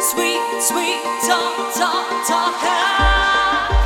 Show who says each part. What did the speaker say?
Speaker 1: Sweet, sweet, ta ta ta.